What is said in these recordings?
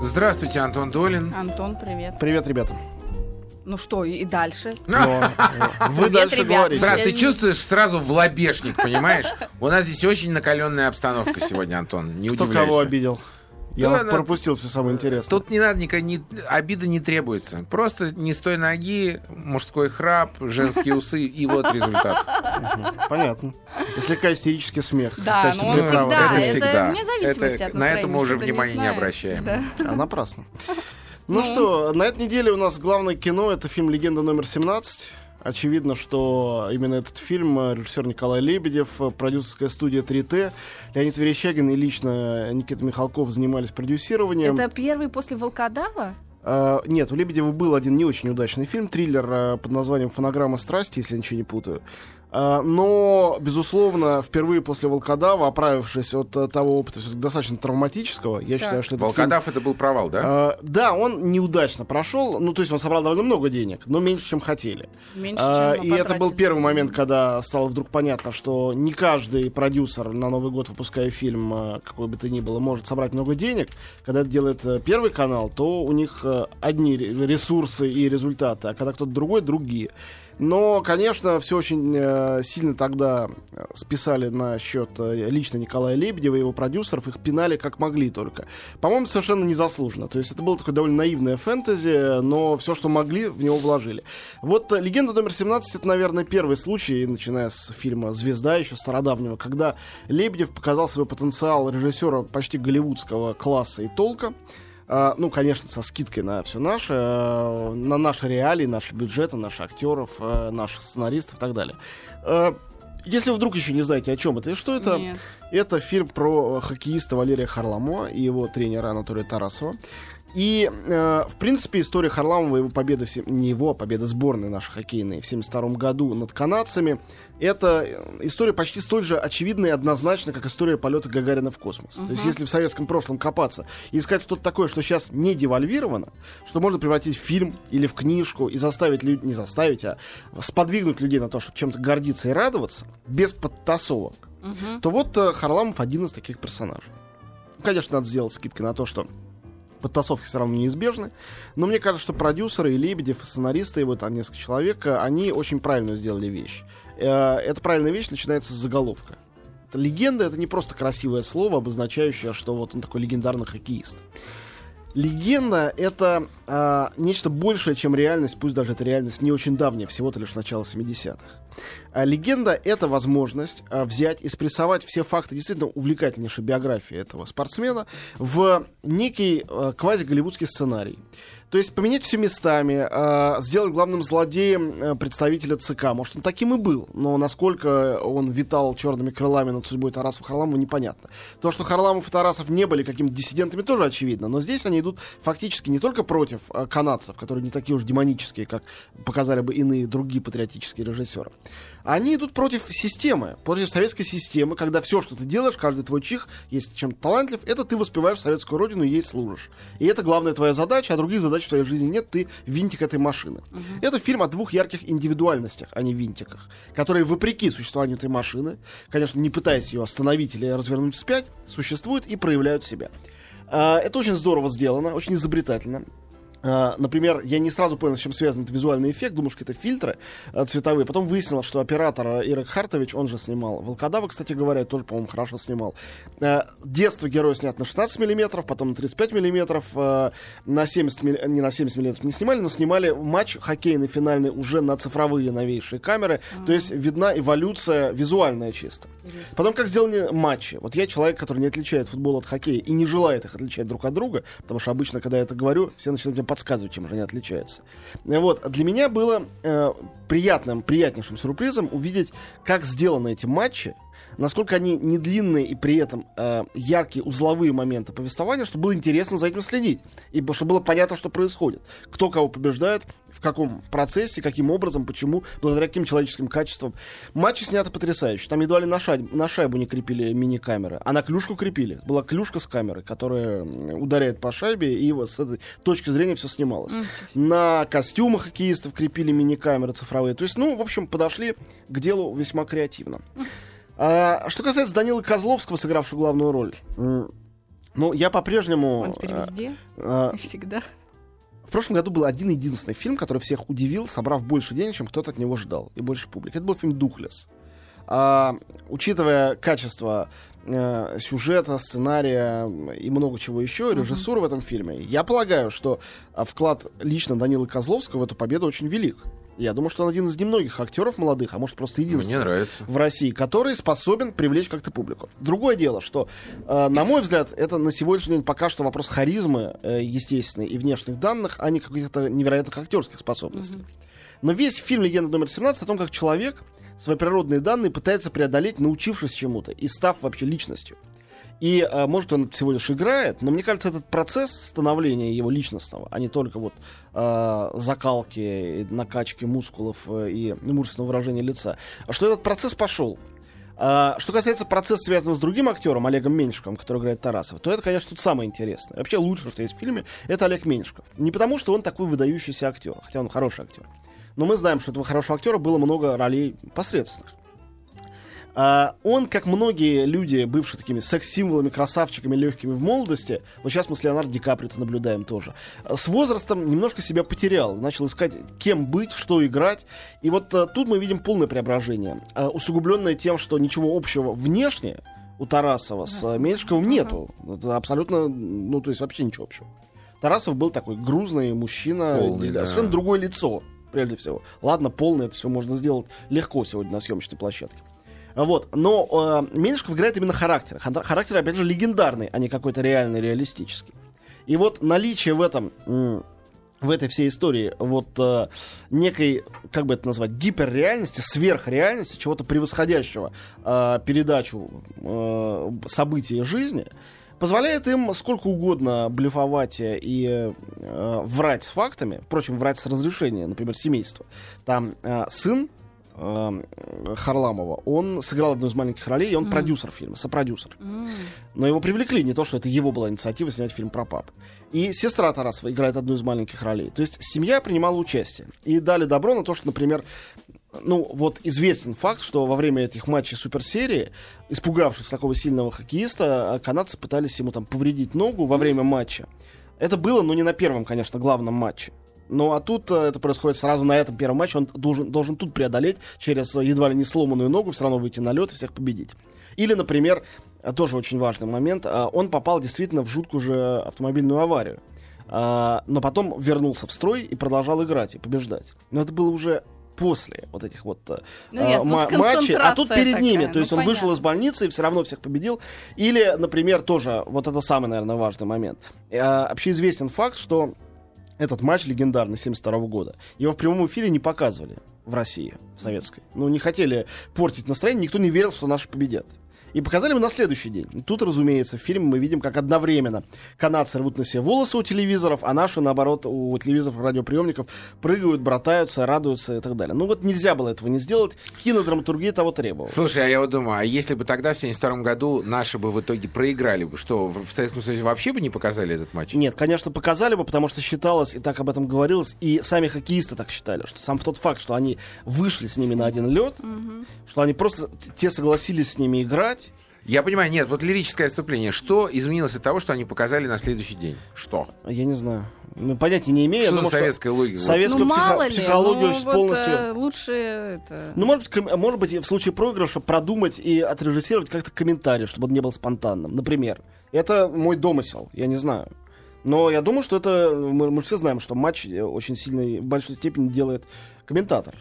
Здравствуйте, Антон Долин. Антон, привет. Привет, ребята. Ну что, и дальше? Но, Вы Привет, дальше ребята. говорите. Сразу, ты чувствуешь сразу в лобешник, понимаешь? У нас здесь очень накаленная обстановка сегодня, Антон. Не Кто удивляйся. кого обидел? Я Да, да. пропустил все самое интересное. Тут не надо никакой ни- обиды не требуется. Просто не с той ноги, мужской храп, женские усы, и вот результат. Понятно. И слегка истерический смех. Да, качестве ну он всегда. это всегда. вне зависимости Это- от на это мы уже не внимания не обращаем. Да. А напрасно. Ну Ну. что, на этой неделе у нас главное кино это фильм «Легенда номер 17». Очевидно, что именно этот фильм э, режиссер Николай Лебедев, э, продюсерская студия 3Т, Леонид Верещагин и лично Никита Михалков занимались продюсированием. Это первый после Волкодава? А, нет, у Лебедева был один не очень удачный фильм, триллер а, под названием «Фонограмма страсти», если я ничего не путаю. А, но, безусловно, впервые после «Волкодава», оправившись от а, того опыта достаточно травматического, я Так. считаю, что этот фильм... Волкодав это был провал, да? а, да, он неудачно прошел, ну, то есть он собрал довольно много денег, но меньше, чем хотели. Меньше, чем мы и это был потратили. первый момент, когда стало вдруг понятно, что не каждый продюсер на Новый год, выпуская фильм, какой бы то ни было, может собрать много денег. Когда это делает э, первый канал, то у них э, одни ре- ресурсы и результаты, а когда кто-то другой, другие. Но, конечно, все очень э, сильно тогда э, списали на счет э, лично Николая Лебедева и его продюсеров, их пинали как могли только. По-моему, совершенно незаслуженно. То есть это было такое довольно наивное фэнтези, но все, что могли, в него вложили. Вот «Легенда номер 17» — это, наверное, первый случай, начиная с фильма «Звезда» еще стародавнего, когда Лебедев показал свой потенциал режиссера почти голливудского класса и толка. А, ну, конечно, со скидкой на все наше, э, на наши реалии, наши бюджеты, наших актеров, э, наших сценаристов и так далее. Э, Если вы вдруг еще не знаете, о чем это и что это, Нет. это фильм про хоккеиста Валерия Харламова и его тренера Анатолия Тарасова. И, э, в принципе, история Харламова, его победа, не его, а победа сборной нашей хоккейной в 1972 году над канадцами, это э, история почти столь же очевидная и однозначна, как история полета Гагарина в космос. То есть, если в советском прошлом копаться и искать что-то такое, что сейчас не девальвировано, что можно превратить в фильм или в книжку и заставить людей, не заставить, а сподвигнуть людей на то, чтобы чем-то гордиться и радоваться, без подтасовок, Мгм. то вот э, Харламов один из таких персонажей. Ну, Конечно, надо сделать скидки на то, что подтасовки все равно неизбежны. Но мне кажется, что продюсеры и Лебедев, и сценаристы, и вот а, несколько человек, э, они очень правильно сделали вещь. Э, Эта правильная вещь начинается с заголовка. Легенда — это не просто красивое слово, обозначающее, что вот он такой легендарный хоккеист. Легенда — это а, нечто большее, чем реальность, пусть даже эта реальность не очень давняя, всего-то лишь начало 70-х. А легенда — это возможность а, взять и спрессовать все факты действительно увлекательнейшей биографии этого спортсмена в некий а, квази-голливудский сценарий. То есть поменять все местами, сделать главным злодеем представителя ЦК. Может, он таким и был, но насколько он витал черными крылами над судьбой Тарасова Харламова, непонятно. То, что Харламов и Тарасов не были какими-то диссидентами, тоже очевидно. Но здесь они идут фактически не только против канадцев, которые не такие уж демонические, как показали бы иные другие патриотические режиссеры. Они идут против системы, против советской системы, когда все, что ты делаешь, каждый твой чих, если чем-то талантлив, это ты воспеваешь советскую родину и ей служишь. И это главная твоя задача, а других задач в твоей жизни нет, ты винтик этой машины. Это фильм о двух ярких индивидуальностях, а не винтиках, которые, вопреки существованию этой машины, конечно, не пытаясь ее остановить или развернуть вспять, существуют и проявляют себя. А, Это очень здорово сделано, очень изобретательно. А, Например, я не сразу понял, с чем связан этот визуальный эффект, думал, что это фильтры а, цветовые. Потом выяснилось, что оператор а, Ирек Хартович, он же снимал Волкодава, кстати говоря, тоже, по-моему, хорошо снимал. Детство героя снят на 16 миллиметров, потом на 35 миллиметров, на 70 милли- не на 70 миллиметров не снимали, но снимали матч хоккейный финальный уже на цифровые новейшие камеры. То есть видна эволюция визуальная чисто. Потом, как сделаны матчи. Вот я человек, который не отличает футбол от хоккея и не желает их отличать друг от друга, потому что обычно, когда я это говорю, все начинают мне подсказывать, чем же они отличаются. Вот. Для меня было э, приятным, приятнейшим сюрпризом увидеть, как сделаны эти матчи, насколько они не длинные и при этом э, яркие узловые моменты повествования, чтобы было интересно за этим следить. И чтобы было понятно, что происходит. Кто кого побеждает, в каком процессе, каким образом, почему, благодаря каким человеческим качествам. Матчи сняты потрясающе. Там едва ли на, шайб- на шайбу не крепили мини-камеры, а на клюшку крепили. Была клюшка с камерой, которая ударяет по шайбе, и вот с этой точки зрения все снималось. На костюмы хоккеистов крепили мини-камеры цифровые. То есть, ну, в общем, подошли к делу весьма креативно. А, что касается Данила Козловского, сыгравшего главную роль. Ну, я по-прежнему... Он теперь везде, э, всегда. В прошлом году был один единственный фильм, который всех удивил, собрав больше денег, чем кто-то от него ждал, и больше публики. Это был фильм «Духлес». А, учитывая качество э, сюжета, сценария и много чего еще, режиссуры в этом фильме, я полагаю, что а, вклад лично Данилы Козловского в эту победу очень велик. Я думаю, что он один из немногих актеров молодых, а может просто единственный Мне нравится. в России, который способен привлечь как-то публику. Другое дело, что, э, на мой взгляд, это на сегодняшний день пока что вопрос харизмы, э, естественной, и внешних данных, а не каких-то невероятных актерских способностей. Но весь фильм «Легенда номер 17» о том, как человек свои природные данные пытается преодолеть, научившись чему-то и став вообще личностью. И, э, может, он всего лишь играет, но мне кажется, этот процесс становления его личностного, а не только вот э, закалки, накачки мускулов э, и мужественного выражения лица, что этот процесс пошел. А, что касается процесса, связанного с другим актером, Олегом Меньшиковым, который играет Тарасов, то это, конечно, тут самое интересное. Вообще лучшее, что есть в фильме, это Олег Меньшиков. Не потому, что он такой выдающийся актер, хотя он хороший актер. Но мы знаем, что этого хорошего актера было много ролей посредственных. А, он, как многие люди, бывшие такими секс-символами, красавчиками, легкими в молодости, вот сейчас мы с Леонардо Ди Каприо наблюдаем тоже, а, с возрастом немножко себя потерял, начал искать, кем быть, что играть. И вот а, тут мы видим полное преображение, а, усугубленное тем, что ничего общего внешне у Тарасова с Меньшиковым нету. Это абсолютно, ну, то есть вообще ничего общего. Тарасов был такой грузный мужчина, Полный, да. совершенно другое лицо, прежде всего. Ладно, полное, это все можно сделать легко сегодня на съемочной площадке. Вот, но э, Меньшиков играет именно характер. Ха- Характер, опять же, легендарный, а не какой-то реальный, реалистический. И вот наличие в этом, в этой всей истории вот э, некой, как бы это назвать, гиперреальности, сверхреальности, чего-то превосходящего э, передачу э, событий жизни, позволяет им сколько угодно блефовать и э, врать с фактами, впрочем, врать с разрешения, например, семейства. Там э, сын Харламова, он сыграл одну из маленьких ролей, и он продюсер фильма, сопродюсер. М. Но его привлекли, не то, что это его была инициатива снять фильм про пап. И сестра Тарасова играет одну из маленьких ролей. То есть семья принимала участие. И дали добро на то, что, например, ну, вот известен факт, что во время этих матчей суперсерии, испугавшись такого сильного хоккеиста, э, канадцы пытались ему там повредить ногу во время матча. Это было, но не на первом, конечно, главном матче. Ну, а тут э, это происходит сразу на этом первом матче. Он должен, должен тут преодолеть через э, едва ли не сломанную ногу, все равно выйти на лед и всех победить. Или, например, э, тоже очень важный момент, э, он попал действительно в жуткую же автомобильную аварию. Но потом вернулся в строй и продолжал играть и побеждать. Но это было уже после вот этих вот э, Ну, ма- тут матчей, а тут перед такая, ними. То ну, есть он вышел понятно. из больницы и все равно всех победил. Или, например, тоже, вот это самый, наверное, важный момент. Э, Общеизвестен факт, что этот матч легендарный 72 года. Его в прямом эфире не показывали в России, в советской. Ну, не хотели портить настроение, никто не верил, что наши победят. И показали мы на следующий день. Тут, разумеется, в фильме мы видим, как одновременно канадцы рвут на себе волосы у телевизоров, а наши, наоборот, у телевизоров и радиоприемников прыгают, братаются, радуются и так далее. Ну вот нельзя было этого не сделать. Кинодраматургия того требовала. Слушай, а я вот думаю, а если бы тогда, в 72 году, наши бы в итоге проиграли бы, что, в в Советском Союзе вообще бы не показали этот матч? Нет, конечно, показали бы, потому что считалось, и так об этом говорилось, и сами хоккеисты так считали, что сам тот факт, что они вышли с ними на один лед, что они просто, те согласились с ними играть, Я понимаю, нет, вот лирическое отступление. Что изменилось от того, что они показали на следующий день? Что? я не знаю, ну, понятия не имею. что думаю, за советская логика? Советскую ну, психо- мало ли, психологию ну, сейчас вот, полностью... э, лучше это... Ну, может быть, ком- может быть, в случае проигрыша продумать и отрежиссировать как-то комментарий, чтобы он не был спонтанным. Например. Это мой домысел, я не знаю. Но я думаю, что это... Мы, мы все знаем, что матч э, очень сильно, и в большой степени делает комментатор.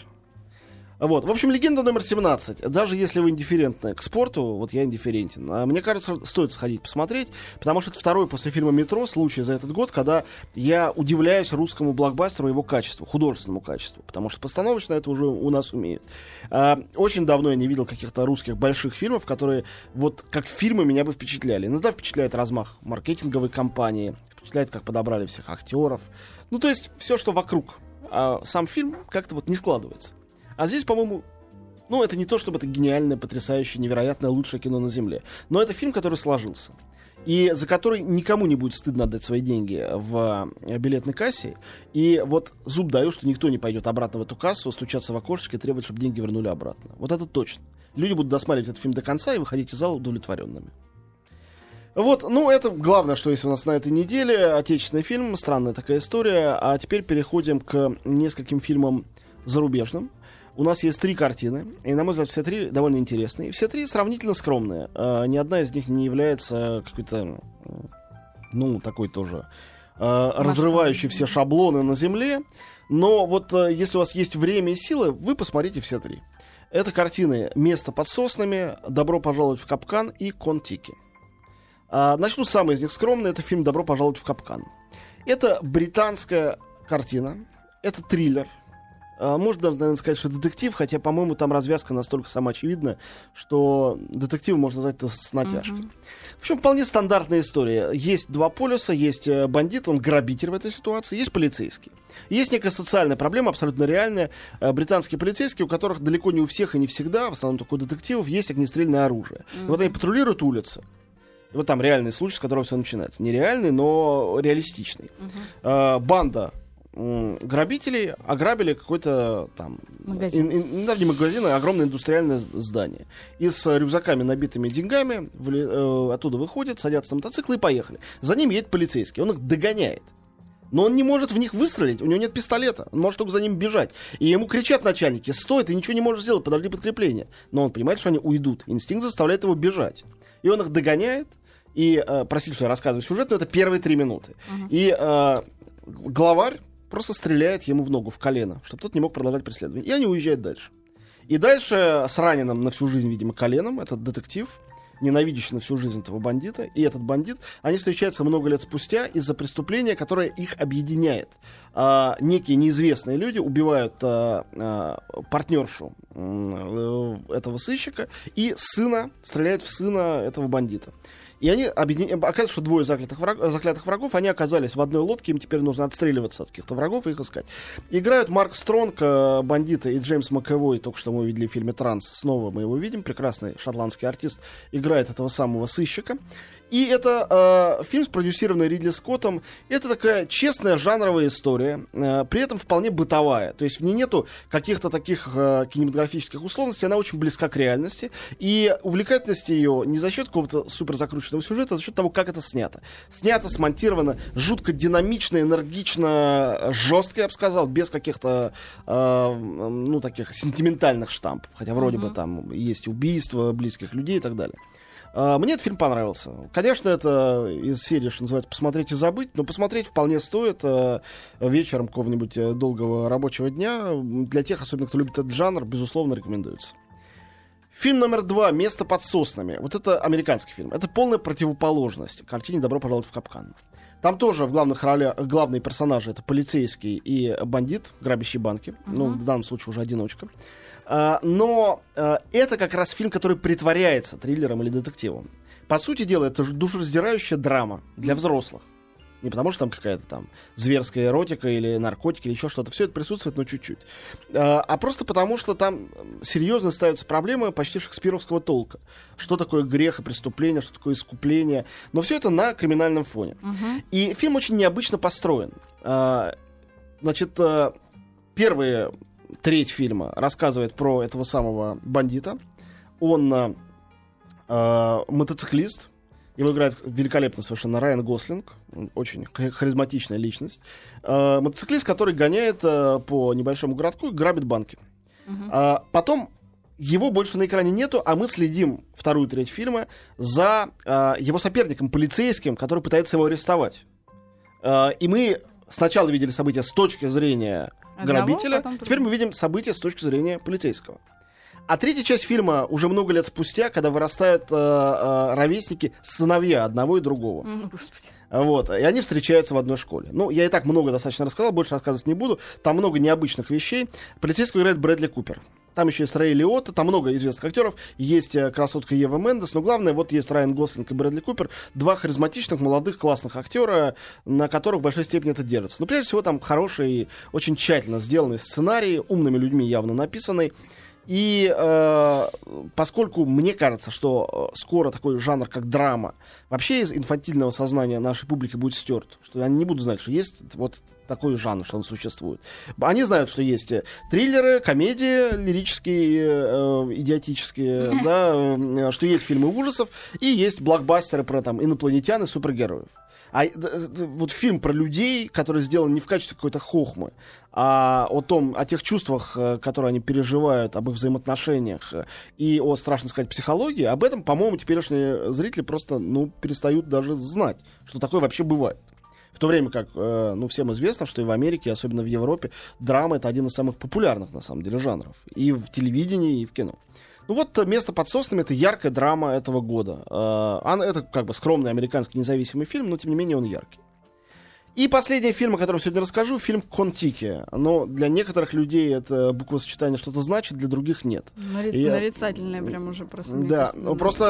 Вот. В общем, легенда номер 17. Даже если вы индифферентны к спорту, вот я индифферентен, а мне кажется, стоит сходить посмотреть, потому что это второй после фильма «Метро» случай за этот год, когда я удивляюсь русскому блокбастеру его качеству, художественному качеству, потому что постановочно это уже у нас умеют. А, очень давно я не видел каких-то русских больших фильмов, которые вот как фильмы меня бы впечатляли. Иногда впечатляет размах маркетинговой кампании, впечатляет, как подобрали всех актеров. Ну, то есть все, что вокруг. А сам фильм как-то вот не складывается. А здесь, по-моему, ну, это не то, чтобы это гениальное, потрясающее, невероятное, лучшее кино на Земле. Но это фильм, который сложился. И за который никому не будет стыдно отдать свои деньги в э, билетной кассе. И вот зуб даю, что никто не пойдет обратно в эту кассу, стучаться в окошечко и требовать, чтобы деньги вернули обратно. Вот это точно. Люди будут досматривать этот фильм до конца и выходить из зала удовлетворенными. Вот, ну, это главное, что есть у нас на этой неделе. Отечественный фильм, странная такая история. А теперь переходим к нескольким фильмам зарубежным. У нас есть три картины, и, на мой взгляд, все три довольно интересные. Все три сравнительно скромные. Э, ни одна из них не является какой-то, ну, такой тоже э, разрывающей все шаблоны на земле. Но вот э, если у вас есть время и силы, вы посмотрите все три. Это картины «Место под соснами», «Добро пожаловать в капкан» и «Контики». А, начну с самой из них скромной. Это фильм «Добро пожаловать в капкан». Это британская картина. Это триллер. А, можно наверное, сказать, что детектив, хотя, по-моему, там развязка настолько самоочевидна, что детектив можно назвать с натяжкой. Мгм. В общем, вполне стандартная история. Есть два полюса, есть э, бандит, он грабитель в этой ситуации, есть полицейский. Есть некая социальная проблема, абсолютно реальная. Э, Британские полицейские, у которых далеко не у всех и не всегда, в основном только у детективов, есть огнестрельное оружие. И вот они патрулируют улицы. Вот там реальный случай, с которого все начинается. Нереальный, но реалистичный. Э, банда грабителей ограбили какой-то там... Магазин. ин- ин- да, не магазин, а огромное индустриальное здание. И с рюкзаками, набитыми деньгами, вли- э, оттуда выходят, садятся на мотоциклы и поехали. За ним едет полицейский, он их догоняет. Но он не может в них выстрелить, у него нет пистолета, он может только за ним бежать. И ему кричат начальники, стой, ты ничего не можешь сделать, подожди подкрепление. Но он понимает, что они уйдут, инстинкт заставляет его бежать. И он их догоняет, и, э, простите, что я рассказываю сюжет, но это первые три минуты. И э, главарь просто стреляет ему в ногу, в колено, чтобы тот не мог продолжать преследование. И они уезжают дальше. И дальше с раненым на всю жизнь, видимо, коленом, этот детектив, ненавидящий на всю жизнь этого бандита, и этот бандит, они встречаются много лет спустя из-за преступления, которое их объединяет. А, некие неизвестные люди убивают а, а, партнершу э, этого сыщика и сына, стреляют в сына этого бандита. И они объединя... оказывается, что двое заклятых, враг... заклятых врагов, они оказались в одной лодке, им теперь нужно отстреливаться от каких-то врагов и их искать. Играют Марк Стронг, э, бандита, и Джеймс Маковой, только что мы увидели в фильме «Транс», снова мы его видим, прекрасный шотландский артист, играет этого самого сыщика. И это э, фильм, спродюсированный Ридли Скоттом. Это такая честная жанровая история, э, при этом вполне бытовая. То есть в ней нету каких-то таких э, кинематографических условностей, она очень близка к реальности. И увлекательность ее не за счет какого-то супер закрученного сюжета, а за счет того, как это снято. Снято, смонтировано, жутко динамично, энергично, жестко, я бы сказал, без каких-то, э, ну, таких сентиментальных штампов. Хотя вроде бы там есть убийства близких людей и так далее. А, Мне этот фильм понравился. Конечно, это из серии, что называется, посмотреть и забыть, но посмотреть вполне стоит э, вечером какого-нибудь э, долгого рабочего дня. Для тех, особенно кто любит этот жанр, безусловно, рекомендуется. Фильм номер два «Место под соснами». Вот это американский фильм. Это полная противоположность картине «Добро пожаловать в капкан». Там тоже в главных ролях главные персонажи это полицейский и бандит, грабящий банки. Ну, в данном случае уже одиночка. А, но а, это как раз фильм, который притворяется триллером или детективом. По сути дела, это же душераздирающая драма для взрослых. Не потому, что там какая-то там зверская эротика или наркотики или еще что-то. Все это присутствует, но чуть-чуть. А, а просто потому, что там серьезно ставятся проблемы почти шекспировского толка. Что такое грех и преступление, что такое искупление. Но все это на криминальном фоне. И фильм очень необычно построен. А, Значит, а, первые треть фильма рассказывает про этого самого бандита. Он а, а, мотоциклист. Его играет великолепно совершенно Райан Гослинг. Очень ха- харизматичная личность. А, мотоциклист, который гоняет а, по небольшому городку и грабит банки. А, потом его больше на экране нету, а мы следим вторую треть фильма за а, его соперником, полицейским, который пытается его арестовать. А, и мы сначала видели события с точки зрения Одного, грабителя, потом теперь мы видим события с точки зрения полицейского. А третья часть фильма уже много лет спустя, когда вырастают э, э, ровесники, сыновья одного и другого. Господи. Вот, и они встречаются в одной школе. Ну, я и так много достаточно рассказал, больше рассказывать не буду. Там много необычных вещей. Полицейского играет Брэдли Купер. Там еще есть Рэй Лиотта, там много известных актеров. Есть э, красотка Ева Мендес, но главное, вот есть Райан Гослинг и Брэдли Купер. Два харизматичных, молодых, классных актера, на которых в большой степени это держится. Но прежде всего там хороший, очень тщательно сделанный сценарий, умными людьми явно написанный. И э, поскольку мне кажется, что э, скоро такой жанр, как драма, вообще из инфантильного сознания нашей публики будет стерт, что они не будут знать, что есть вот такой жанр, что он существует. Они знают, что есть э, триллеры, комедии лирические, э, идиотические, да, э, что есть фильмы ужасов и есть блокбастеры про там инопланетян и супергероев. А э, д- вот фильм про людей, который сделан не в качестве какой-то хохмы, а о том, о тех чувствах, э, которые они переживают, об их взаимоотношениях э, и о, страшно сказать, психологии, об этом, по-моему, теперешние зрители просто, ну, перестают даже знать, что такое вообще бывает. В то время как, э, ну, всем известно, что и в Америке, особенно в Европе, драма это один из самых популярных, на самом деле, жанров. И в телевидении, и в кино. Ну вот «Место под соснами» — это яркая драма этого года. Она- это как бы скромный американский независимый фильм, но тем не менее он яркий. И последний фильм, о котором сегодня расскажу, фильм «Контики». Но для некоторых людей это буквосочетание что-то значит, для других нет. Нари- Я- Нарицательное прям уже просто. Да, кажется, ну просто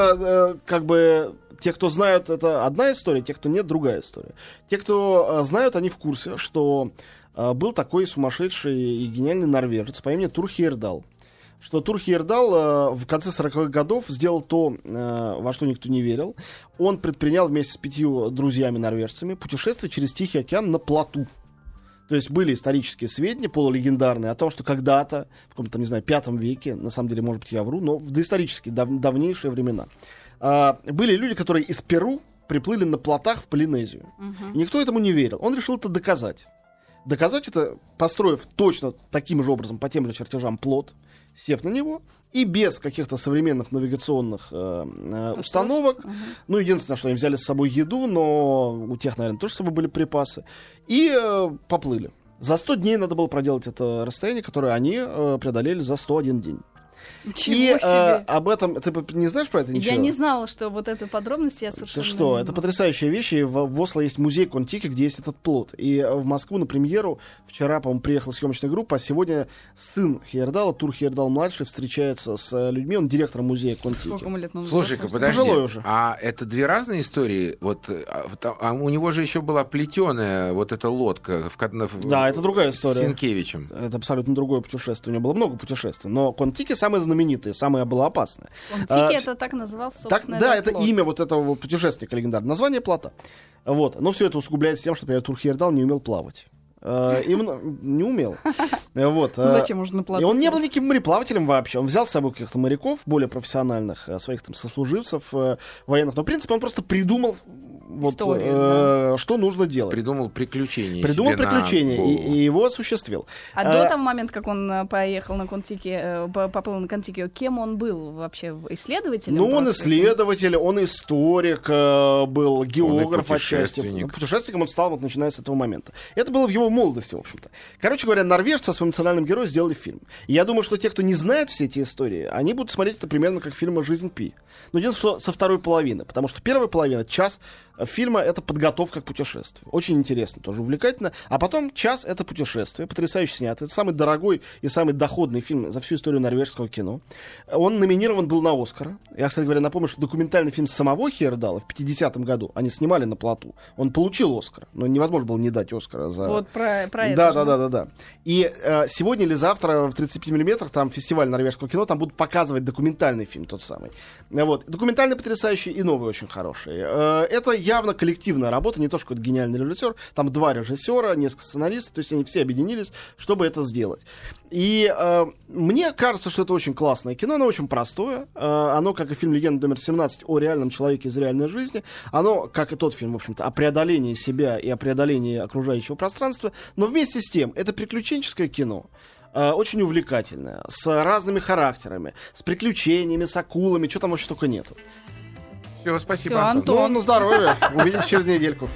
э, как бы те, кто знают, это одна история, те, кто нет, другая история. Те, кто э, знают, они в курсе, что э, был такой сумасшедший и гениальный норвежец по имени Тур Хейердал. Что Тур Хейердал э, в конце 40-х годов сделал то, э, во что никто не верил. Он предпринял вместе с пятью друзьями-норвежцами путешествие через Тихий океан на плоту. То есть были исторические сведения, полулегендарные, о том, что когда-то, в каком-то, не знаю, пятом веке, на самом деле, может быть, я вру, но в доисторические, дав- давнейшие времена, а, были люди, которые из Перу приплыли на плотах в Полинезию. И никто этому не верил. Он решил это доказать. Доказать это, построив точно таким же образом, по тем же чертежам плот, сев на него, и без каких-то современных навигационных э, э, установок. Ну, единственное, что они взяли с собой еду, но у тех, наверное, тоже с собой были припасы. И э, поплыли. За 100 дней надо было проделать это расстояние, которое они э, преодолели за 101 день. Ничего и э, себе. об этом... Ты не знаешь про это ничего? Я не знала, что вот эту подробность я совершенно Ты что, не это потрясающая вещь. И в, в Осло есть музей Контики, где есть этот плод. И э, в Москву на премьеру вчера, по-моему, приехала съемочная группа, а сегодня сын Хейердала, Тур Хейердал-младший, встречается с э, людьми. Он директор музея Контики. Сколько ему лет? Ну, Слушай-ка, подожди. Пожилой уже. А это две разные истории? Вот, э, а, вот, а у него же еще была плетеная вот эта лодка в, в- Да, это другая с история. Сенкевичем. Это абсолютно другое путешествие. У него было много путешествий. Но Контики самые знаменитые, самое было опасное. Он А, это так называл, Так, собственно, да, этот это плод. имя вот этого вот путешественника легендарного. Название плота. Вот. Но все это усугубляется тем, что, например, Тур Хейердал не умел плавать. Э, Именно не умел. Вот. Ну, э, зачем на плоту? И он не был никаким мореплавателем вообще. Он взял с собой каких-то моряков, более профессиональных, э, своих там сослуживцев э, военных. Но, в принципе, он просто придумал вот, Историю, э, что нужно делать. Придумал приключения. Придумал себе на приключения и, и его осуществил. А Э, до того момента, как он э, поехал на Контике, э, по- поплыл на Контике, кем он был вообще? Исследователем? Ну, он исследователь, он историк был, географ и отчасти. путешественник. Ну, Путешественником он стал, вот начиная с этого момента. Это было в его молодости, в общем-то. Короче говоря, норвежцы со своим национальным героем сделали фильм. И я думаю, что те, кто не знает все эти истории, они будут смотреть это примерно как фильм «Жизнь Пи». Но единственное, что со второй половины. Потому что первая половина, час фильма, это подготовка к путешествию. Очень интересно, тоже увлекательно. А потом час — это путешествие, потрясающе снято. Это самый дорогой и самый доходный фильм за всю историю норвежского кино. Он номинирован был на Оскара. Я, кстати говоря, напомню, что документальный фильм самого Хейердала в 50-м году они снимали на плоту. Он получил Оскар. Но невозможно было не дать Оскара за... Вот про, про это. Да, да, да, да, да. И э, сегодня или завтра в 35 миллиметрах там фестиваль норвежского кино, там будут показывать документальный фильм тот самый. Вот. Документальный потрясающий и новый очень хороший. Э, это явно коллективная работа, не то, что гениальный режиссер. Там два режиссера, несколько сценаристов, то есть они все объединились, чтобы это сделать. И э, мне кажется, что это очень классное кино, оно очень простое. Э, оно, как и фильм «Легенда номер 17» о реальном человеке из реальной жизни, оно, как и тот фильм, в общем-то, о преодолении себя и о преодолении окружающего пространства, но вместе с тем, это приключенческое кино. э, Очень увлекательное, с разными характерами, с приключениями, с акулами, что там вообще только нету. Все, спасибо, Всё, Антон. Антон. Ну, на здоровье. Увидимся через недельку.